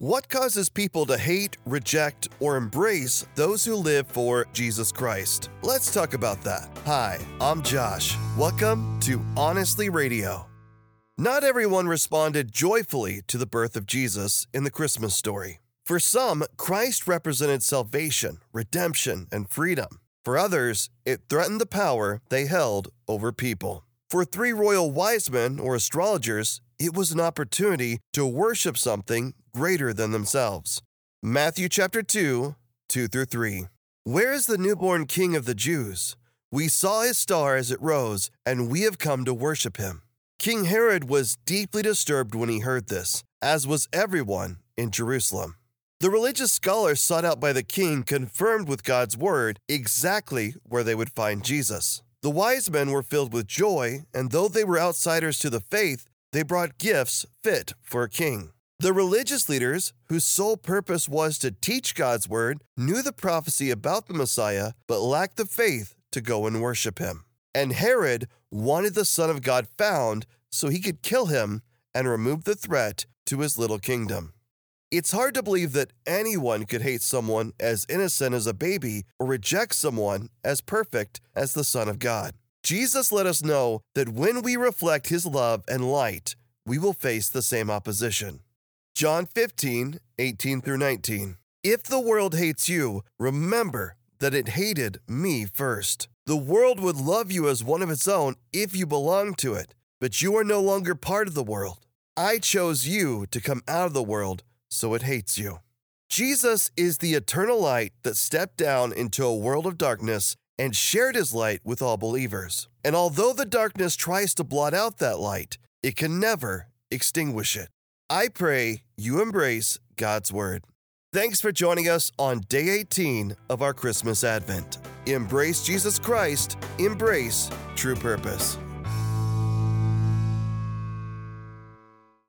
What causes people to hate, reject, or embrace those who live for Jesus Christ? Let's talk about that. Hi, I'm Josh. Welcome to Honestly Radio. Not everyone responded joyfully to the birth of Jesus in the Christmas story. For some, Christ represented salvation, redemption, and freedom. For others, it threatened the power they held over people. For three royal wise men or astrologers, it was an opportunity to worship something greater than themselves. Matthew chapter 2, 2 through 3. Where is the newborn king of the Jews? We saw his star as it rose, and we have come to worship him. King Herod was deeply disturbed when he heard this, as was everyone in Jerusalem. The religious scholars sought out by the king confirmed with God's word exactly where they would find Jesus. The wise men were filled with joy, and though they were outsiders to the faith, they brought gifts fit for a king. The religious leaders, whose sole purpose was to teach God's word, knew the prophecy about the Messiah, but lacked the faith to go and worship him. And Herod wanted the Son of God found so he could kill him and remove the threat to his little kingdom. It's hard to believe that anyone could hate someone as innocent as a baby or reject someone as perfect as the Son of God. Jesus let us know that when we reflect his love and light, we will face the same opposition. John 15, 18 through 19. If the world hates you, remember that it hated me first. The world would love you as one of its own if you belonged to it, but you are no longer part of the world. I chose you to come out of the world, so it hates you. Jesus is the eternal light that stepped down into a world of darkness and shared his light with all believers. And although the darkness tries to blot out that light, it can never extinguish it. I pray you embrace God's Word. Thanks for joining us on day 18 of our Christmas Advent. Embrace Jesus Christ, embrace true purpose.